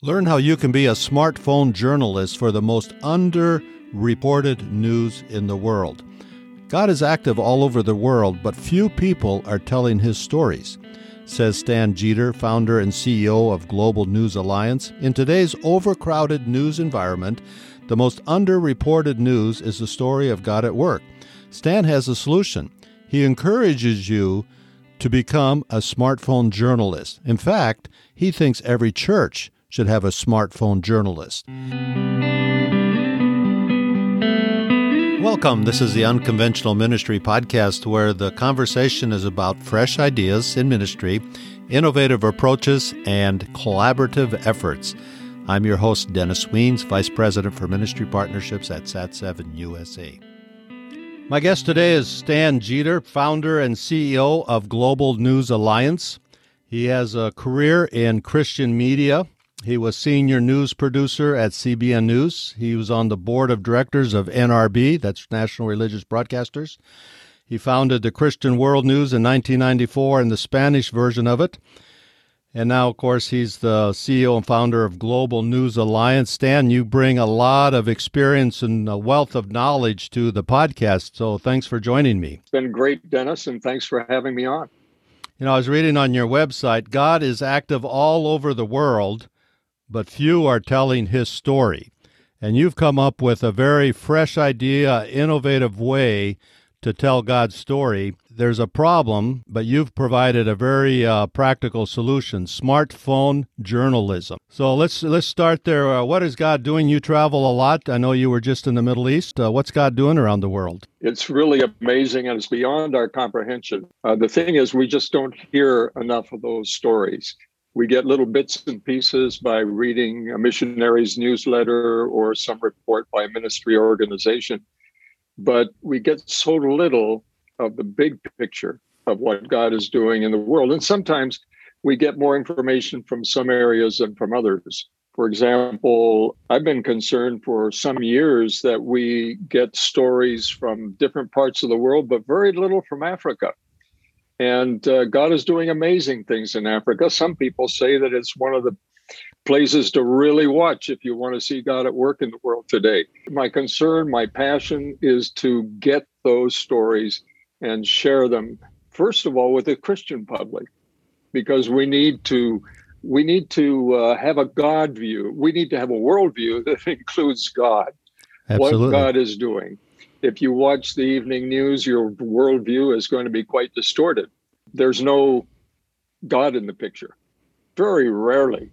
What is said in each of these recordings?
Learn how you can be a smartphone journalist for the most underreported news in the world. God is active all over the world, but few people are telling his stories, says Stan Jeter, founder and CEO of Global News Alliance. In today's overcrowded news environment, the most underreported news is the story of God at work. Stan has a solution. He encourages you to become a smartphone journalist. In fact, he thinks every church should have a smartphone journalist. Welcome. This is the Unconventional Ministry Podcast, where the conversation is about fresh ideas in ministry, innovative approaches, and collaborative efforts. I'm your host, Dennis Wiens, Vice President for Ministry Partnerships at SAT7 USA. My guest today is Stan Jeter, founder and CEO of Global News Alliance. He has a career in Christian media, he was senior news producer at CBN News. He was on the board of directors of NRB, that's National Religious Broadcasters. He founded the Christian World News in 1994 and the Spanish version of it. And now, of course, he's the CEO and founder of Global News Alliance. Stan, you bring a lot of experience and a wealth of knowledge to the podcast. So thanks for joining me. It's been great, Dennis, and thanks for having me on. You know, I was reading on your website God is active all over the world but few are telling his story. And you've come up with a very fresh idea, innovative way to tell God's story. There's a problem, but you've provided a very uh, practical solution: smartphone journalism. So let's let's start there. Uh, what is God doing? You travel a lot. I know you were just in the Middle East. Uh, what's God doing around the world? It's really amazing, and it's beyond our comprehension. Uh, the thing is, we just don't hear enough of those stories. We get little bits and pieces by reading a missionary's newsletter or some report by a ministry organization. But we get so little of the big picture of what God is doing in the world. And sometimes we get more information from some areas than from others. For example, I've been concerned for some years that we get stories from different parts of the world, but very little from Africa. And uh, God is doing amazing things in Africa. Some people say that it's one of the places to really watch if you want to see God at work in the world today. My concern, my passion is to get those stories and share them, first of all, with the Christian public, because we need to. We need to uh, have a God view. We need to have a worldview that includes God, Absolutely. what God is doing if you watch the evening news, your worldview is going to be quite distorted. There's no God in the picture. Very rarely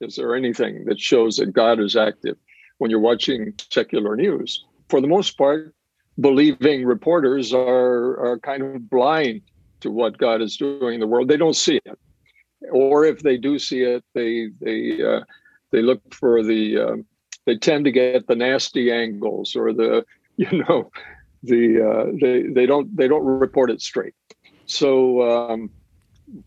is there anything that shows that God is active when you're watching secular news. For the most part, believing reporters are, are kind of blind to what God is doing in the world. They don't see it. Or if they do see it, they they uh, they look for the uh, they tend to get the nasty angles or the you know, the uh, they they don't they don't report it straight. So um,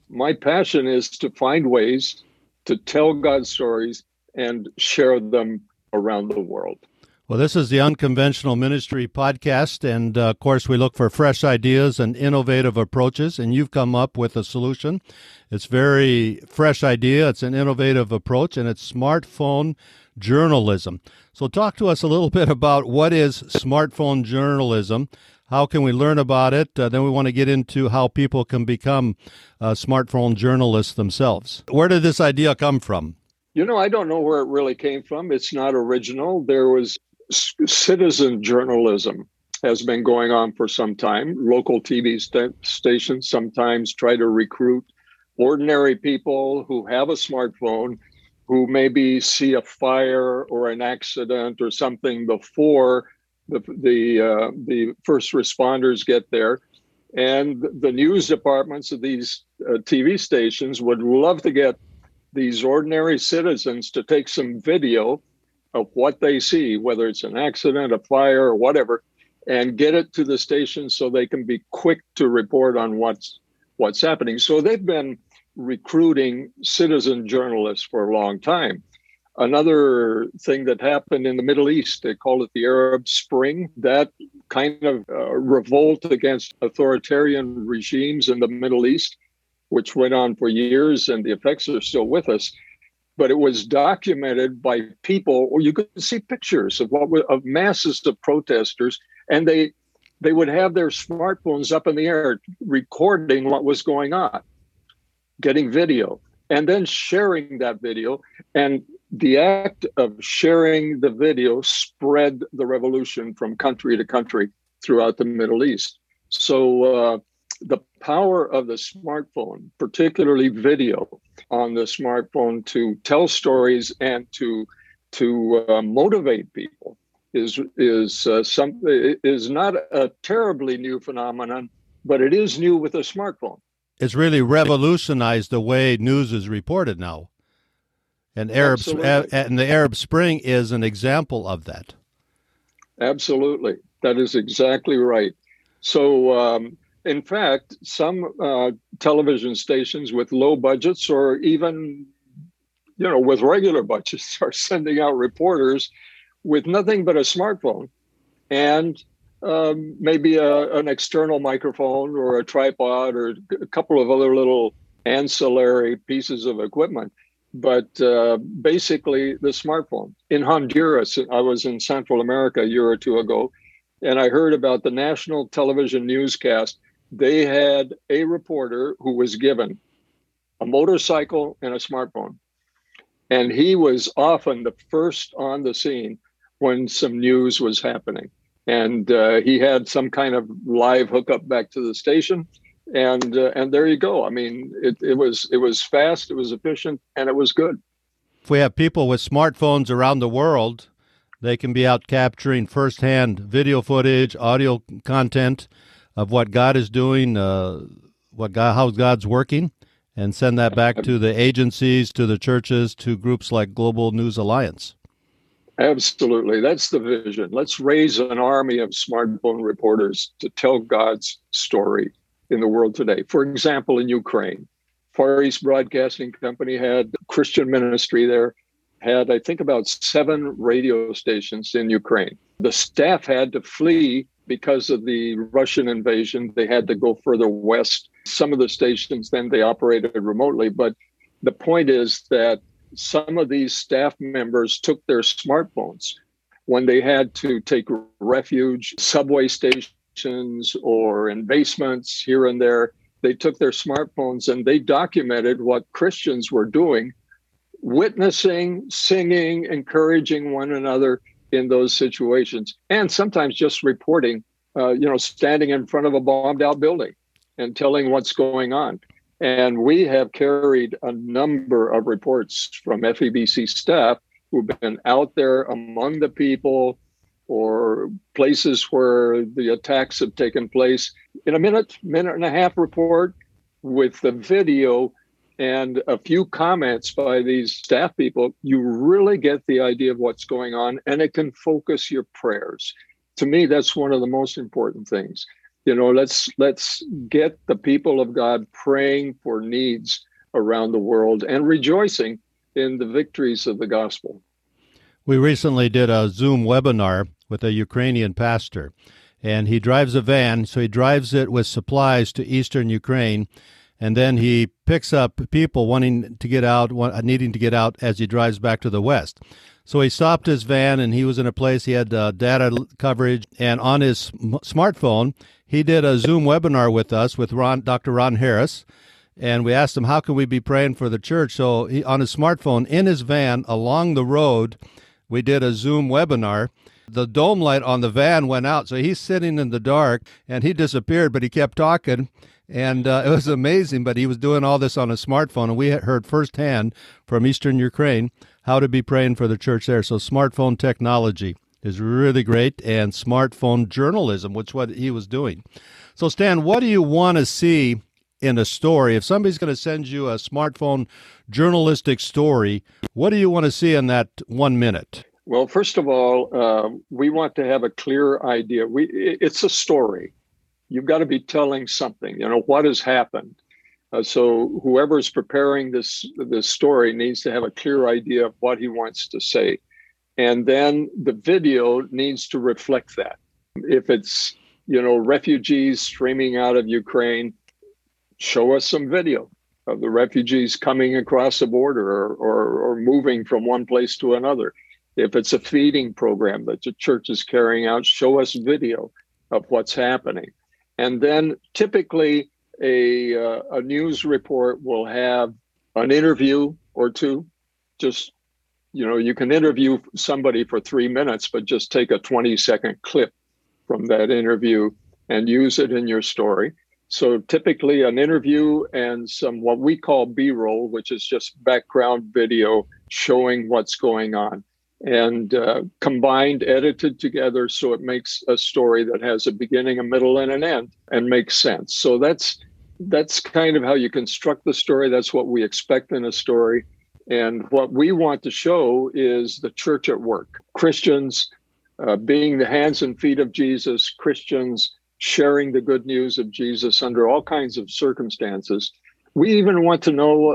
my passion is to find ways to tell God's stories and share them around the world. Well, this is the Unconventional Ministry podcast, and uh, of course, we look for fresh ideas and innovative approaches. And you've come up with a solution. It's very fresh idea. It's an innovative approach, and it's smartphone journalism. So, talk to us a little bit about what is smartphone journalism. How can we learn about it? Uh, then we want to get into how people can become uh, smartphone journalists themselves. Where did this idea come from? You know, I don't know where it really came from. It's not original. There was citizen journalism has been going on for some time. Local TV st- stations sometimes try to recruit ordinary people who have a smartphone who maybe see a fire or an accident or something before the the uh, the first responders get there and the news departments of these uh, TV stations would love to get these ordinary citizens to take some video of what they see, whether it's an accident, a fire, or whatever, and get it to the station so they can be quick to report on what's what's happening. So they've been recruiting citizen journalists for a long time. Another thing that happened in the Middle East, they call it the Arab Spring, that kind of uh, revolt against authoritarian regimes in the Middle East, which went on for years, and the effects are still with us but it was documented by people, or you could see pictures of what of masses of protesters, and they they would have their smartphones up in the air recording what was going on, getting video, and then sharing that video. And the act of sharing the video spread the revolution from country to country throughout the Middle East. So uh, the power of the smartphone, particularly video on the smartphone, to tell stories and to to uh, motivate people is is uh, some is not a terribly new phenomenon, but it is new with a smartphone. It's really revolutionized the way news is reported now, and Arab and the Arab Spring is an example of that. Absolutely, that is exactly right. So. Um, in fact, some uh, television stations with low budgets or even you know with regular budgets are sending out reporters with nothing but a smartphone and um, maybe a, an external microphone or a tripod or a couple of other little ancillary pieces of equipment. But uh, basically, the smartphone. In Honduras, I was in Central America a year or two ago, and I heard about the national television newscast. They had a reporter who was given a motorcycle and a smartphone. And he was often the first on the scene when some news was happening. And uh, he had some kind of live hookup back to the station. And uh, and there you go. I mean, it, it was it was fast, it was efficient, and it was good. If we have people with smartphones around the world, they can be out capturing firsthand video footage, audio content of what God is doing, uh, what God, how God's working, and send that back to the agencies, to the churches, to groups like Global News Alliance. Absolutely. That's the vision. Let's raise an army of smartphone reporters to tell God's story in the world today. For example, in Ukraine, Far East Broadcasting Company had Christian ministry there, had, I think, about seven radio stations in Ukraine. The staff had to flee because of the Russian invasion. They had to go further west. Some of the stations then they operated remotely. But the point is that some of these staff members took their smartphones when they had to take refuge, subway stations, or in basements here and there. They took their smartphones and they documented what Christians were doing, witnessing, singing, encouraging one another in those situations, and sometimes just reporting, uh, you know, standing in front of a bombed out building and telling what's going on. And we have carried a number of reports from FEBC staff who've been out there among the people or places where the attacks have taken place. In a minute, minute and a half report with the video and a few comments by these staff people, you really get the idea of what's going on and it can focus your prayers. To me, that's one of the most important things you know let's let's get the people of god praying for needs around the world and rejoicing in the victories of the gospel. We recently did a zoom webinar with a ukrainian pastor and he drives a van so he drives it with supplies to eastern ukraine and then he picks up people wanting to get out needing to get out as he drives back to the west so he stopped his van and he was in a place he had uh, data coverage and on his smartphone he did a Zoom webinar with us with Ron, Dr. Ron Harris, and we asked him how can we be praying for the church. So he, on his smartphone in his van along the road, we did a Zoom webinar. The dome light on the van went out, so he's sitting in the dark, and he disappeared, but he kept talking, and uh, it was amazing. But he was doing all this on a smartphone, and we heard firsthand from Eastern Ukraine how to be praying for the church there. So smartphone technology is really great, and smartphone journalism, which what he was doing. So, Stan, what do you want to see in a story? If somebody's going to send you a smartphone journalistic story, what do you want to see in that one minute? Well, first of all, uh, we want to have a clear idea. We it's a story. You've got to be telling something. You know what has happened. Uh, so whoever's preparing this this story needs to have a clear idea of what he wants to say. And then the video needs to reflect that. If it's, you know, refugees streaming out of Ukraine, show us some video. of the refugees coming across the border or, or, or moving from one place to another. If it's a feeding program that the church is carrying out, show us video of what's happening. And then typically a, uh, a news report will have an interview or two. Just, you know, you can interview somebody for three minutes, but just take a 20 second clip from that interview and use it in your story. So typically an interview and some what we call B-roll, which is just background video showing what's going on and uh, combined, edited together so it makes a story that has a beginning, a middle, and an end and makes sense. So that's that's kind of how you construct the story. That's what we expect in a story. And what we want to show is the church at work. Christians uh, being the hands and feet of Jesus, Christians sharing the good news of Jesus under all kinds of circumstances. We even want to know,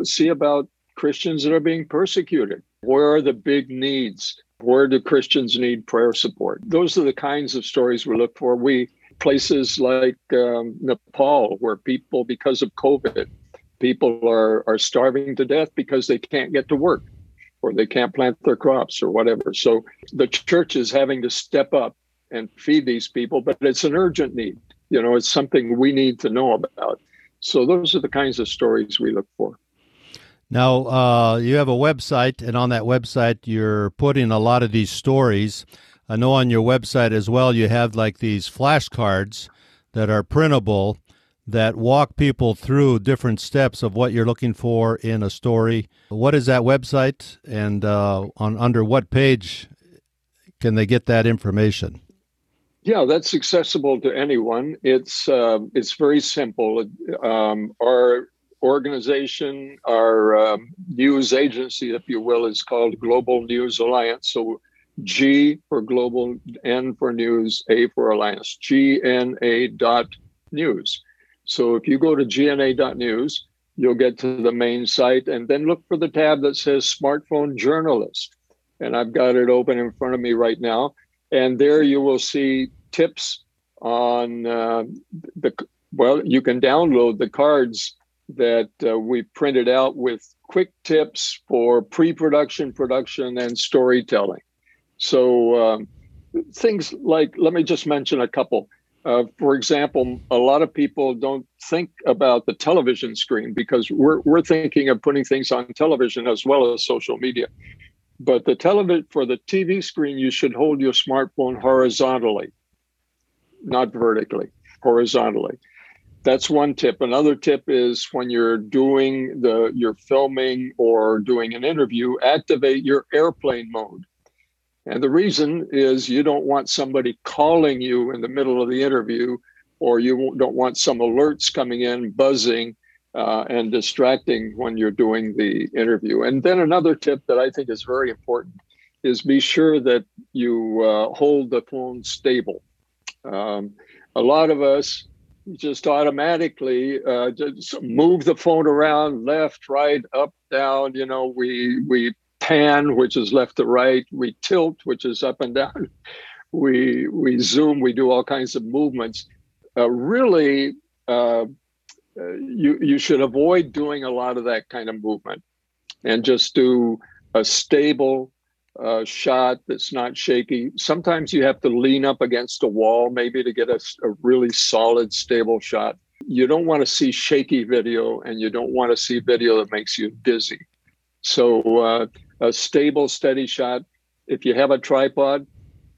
uh, see about Christians that are being persecuted. Where are the big needs? Where do Christians need prayer support? Those are the kinds of stories we look for. We places like um, Nepal, where people, because of COVID, people are are starving to death because they can't get to work, or they can't plant their crops, or whatever. So the church is having to step up and feed these people, but it's an urgent need. You know, it's something we need to know about. So those are the kinds of stories we look for. Now, uh, you have a website, and on that website, you're putting a lot of these stories. I know on your website as well, you have like these flashcards that are printable that walk people through different steps of what you're looking for in a story. What is that website, and uh, on under what page can they get that information? Yeah, that's accessible to anyone. It's uh, it's very simple. Um, our organization, our um, news agency, if you will, is called Global News Alliance. So G for global, N for news, A for alliance. GNA dot news. So if you go to GNA dot news, you'll get to the main site, and then look for the tab that says Smartphone Journalist. And I've got it open in front of me right now and there you will see tips on uh, the well you can download the cards that uh, we printed out with quick tips for pre-production production and storytelling. So um, things like let me just mention a couple. Uh, for example a lot of people don't think about the television screen because we're, we're thinking of putting things on television as well as social media. But the television for the TV screen, you should hold your smartphone horizontally, not vertically, horizontally. That's one tip. Another tip is when you're doing the you're filming or doing an interview, activate your airplane mode. And the reason is you don't want somebody calling you in the middle of the interview, or you don't want some alerts coming in buzzing uh, and distracting when you're doing the interview. And then another tip that I think is very important is be sure that you uh, hold the phone stable. Um, a lot of us just automatically uh, just move the phone around left, right, up, down. You know, we we pan, which is left to right. We tilt, which is up and down. We we zoom. We do all kinds of movements. Uh, really, uh, uh, you you should avoid doing a lot of that kind of movement, and just do a stable uh, shot that's not shaky. Sometimes you have to lean up against a wall, maybe to get a, a really solid, stable shot. You don't want to see shaky video, and you don't want to see video that makes you dizzy. So uh, a stable, steady shot. If you have a tripod,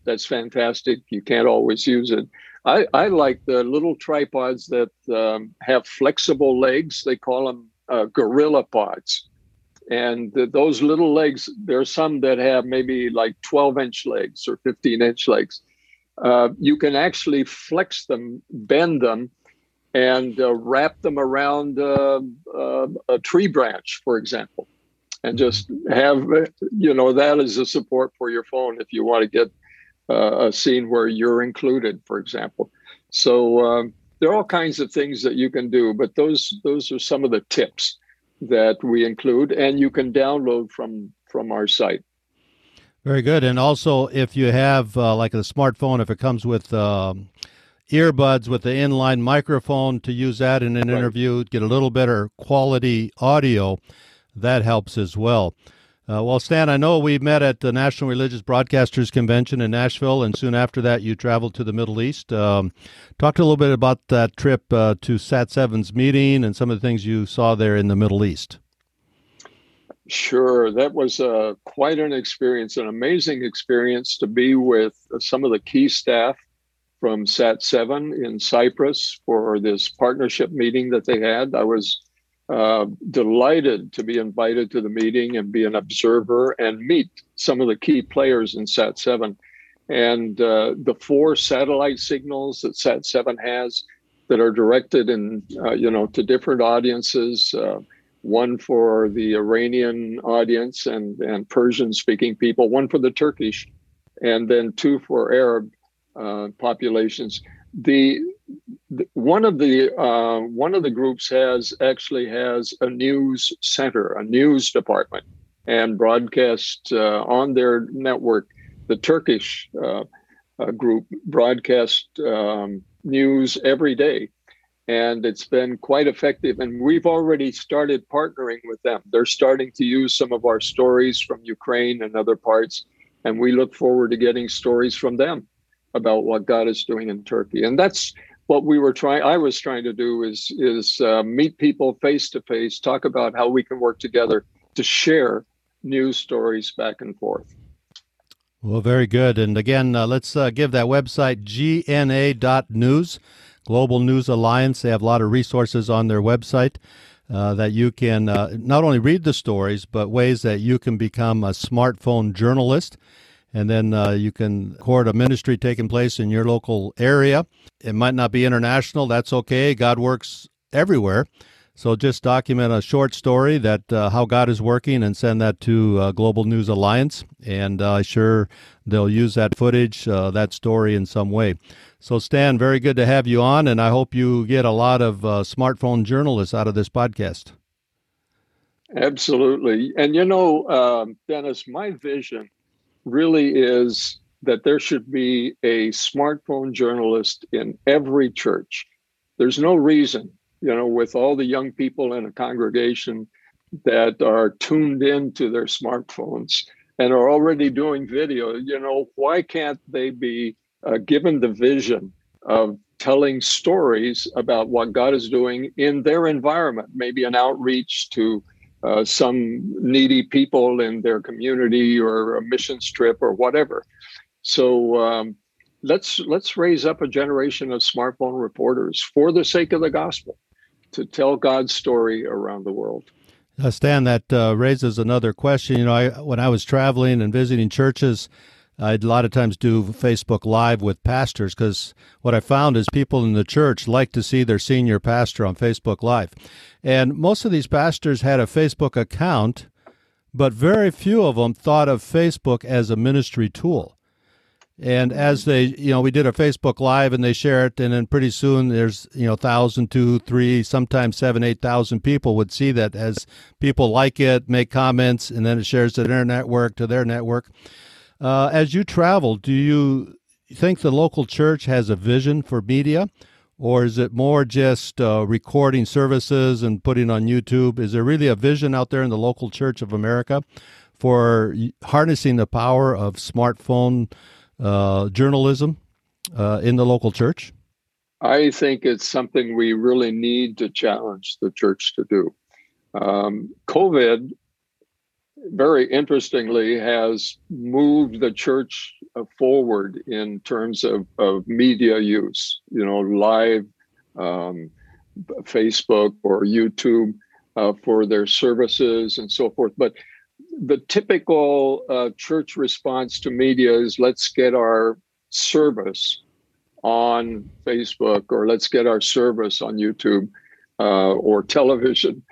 that's fantastic. You can't always use it. I, I like the little tripods that um, have flexible legs. They call them uh, gorilla pods. And those little legs, there are some that have maybe like 12 inch legs or 15 inch legs. Uh, you can actually flex them, bend them, and uh, wrap them around uh, uh, a tree branch, for example, and just have, you know, that as a support for your phone if you want to get uh, a scene where you're included, for example. So um, there are all kinds of things that you can do, but those those are some of the tips that we include, and you can download from from our site. Very good, and also if you have uh, like a smartphone, if it comes with um, earbuds with the inline microphone to use that in an right. interview, get a little better quality audio. That helps as well. Uh, well, Stan, I know we met at the National Religious Broadcasters Convention in Nashville, and soon after that, you traveled to the Middle East. Um, talk a little bit about that trip uh, to SAT7's meeting and some of the things you saw there in the Middle East. Sure, that was uh, quite an experience, an amazing experience to be with some of the key staff from SAT7 in Cyprus for this partnership meeting that they had. I was uh, delighted to be invited to the meeting and be an observer and meet some of the key players in SAT7. And uh, the four satellite signals that SAT7 has that are directed in, uh, you know, to different audiences. Uh, one for the Iranian audience and, and Persian speaking people, one for the Turkish, and then two for Arab uh, populations. The one of the uh, one of the groups has actually has a news center, a news department, and broadcast uh, on their network. The Turkish uh, uh group broadcast um, news every day, and it's been quite effective. And we've already started partnering with them. They're starting to use some of our stories from Ukraine and other parts, and we look forward to getting stories from them about what God is doing in Turkey. And that's what we were trying i was trying to do is is uh, meet people face to face talk about how we can work together to share news stories back and forth. Well very good. And again uh, let's uh, give that website gna.news global news alliance. They have a lot of resources on their website uh, that you can uh, not only read the stories but ways that you can become a smartphone journalist and then uh, you can record a ministry taking place in your local area. It might not be international. That's okay. God works everywhere. So just document a short story that uh, how God is working and send that to uh, Global News Alliance, and uh, sure they'll use that footage, uh, that story in some way. So Stan, very good to have you on, and I hope you get a lot of uh, smartphone journalists out of this podcast. Absolutely, and you know, um, Dennis, my vision really is that there should be a smartphone journalist in every church. There's no reason, you know, with all the young people in a congregation that are tuned into their smartphones and are already doing video, you know, why can't they be uh, given the vision of telling stories about what God is doing in their environment, maybe an outreach to uh, some needy people in their community or a missions trip or whatever. So um, let's let's raise up a generation of smartphone reporters for the sake of the gospel to tell God's story around the world. Stan, that uh, raises another question. You know, I, when I was traveling and visiting churches, I'd lot of times do Facebook Live with pastors because what I found is people in the church like to see their senior pastor on Facebook Live. And most of these pastors had a Facebook account, but very few of them thought of Facebook as a ministry tool. And as they, you know, we did a Facebook Live and they share it, and then pretty soon there's, you know, thousand, two, three, sometimes seven, eight thousand people would see that as people like it, make comments, and then it shares to their network, to their network. Uh, as you travel, do you think the local church has a vision for media, or is it more just uh, recording services and putting on YouTube? Is there really a vision out there in the local church of America for harnessing the power of smartphone uh, journalism uh, in the local church? I think it's something we really need to challenge the church to do. Um, COVID very interestingly, has moved the church uh, forward in terms of, of media use, you know, live um, Facebook or YouTube uh, for their services and so forth. But the typical uh, church response to media is let's get our service on Facebook or let's get our service on YouTube uh, or television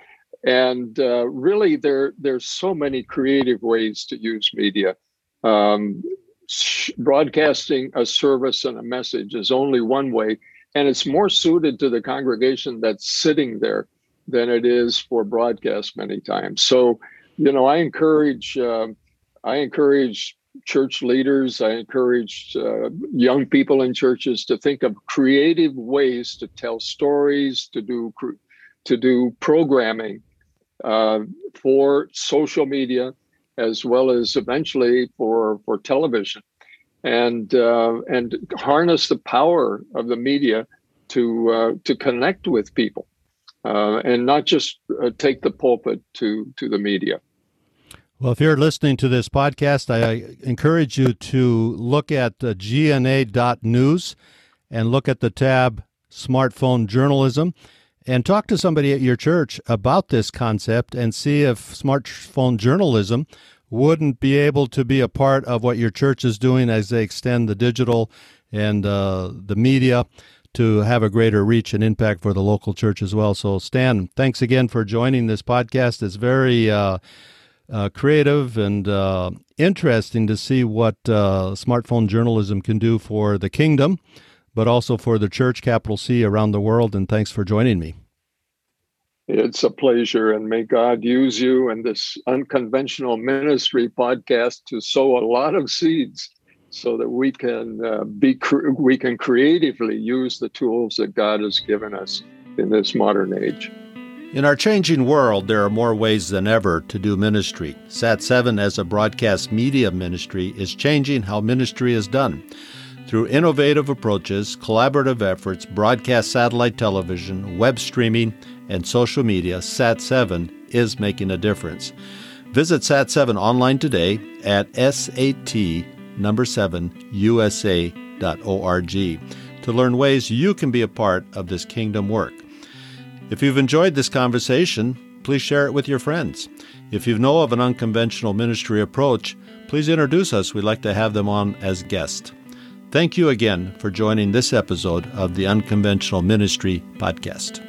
and uh, really there there's so many creative ways to use media. Um, sh- broadcasting a service and a message is only one way and it's more suited to the congregation that's sitting there than it is for broadcast many times. So you know i encourage uh, i encourage church leaders, I encourage uh, young people in churches to think of creative ways to tell stories, to do to do programming uh, for social media, as well as eventually for for television, and uh, and harness the power of the media to uh, to connect with people, uh, and not just uh, take the pulpit to to the media. Well, if you're listening to this podcast, I encourage you to look at uh, gna.news and look at the tab Smartphone Journalism and talk to somebody at your church about this concept and see if smartphone journalism wouldn't be able to be a part of what your church is doing as they extend the digital and uh, the media to have a greater reach and impact for the local church as well. So, Stan, thanks again for joining this podcast. It's very uh, uh, creative and uh, interesting to see what uh, smartphone journalism can do for the kingdom but also for the church, capital C, around the world. And thanks for joining me. It's a pleasure, and may God use you and this unconventional ministry podcast to sow a lot of seeds, so that we can uh, be we can creatively use the tools that God has given us in this modern age. In our changing world, there are more ways than ever to do ministry. Sat7 as a broadcast media ministry is changing how ministry is done. Through innovative approaches, collaborative efforts, broadcast satellite television, web streaming, and social media, SAT7 is making a difference. Visit SAT7 online today at SAT number 7 USA.org to learn ways you can be a part of this kingdom work. If you've enjoyed this conversation, please share it with your friends. If you know of an unconventional ministry approach, please introduce us. We'd like to have them on as guests. Thank you again for joining this episode of the Unconventional Ministry Podcast.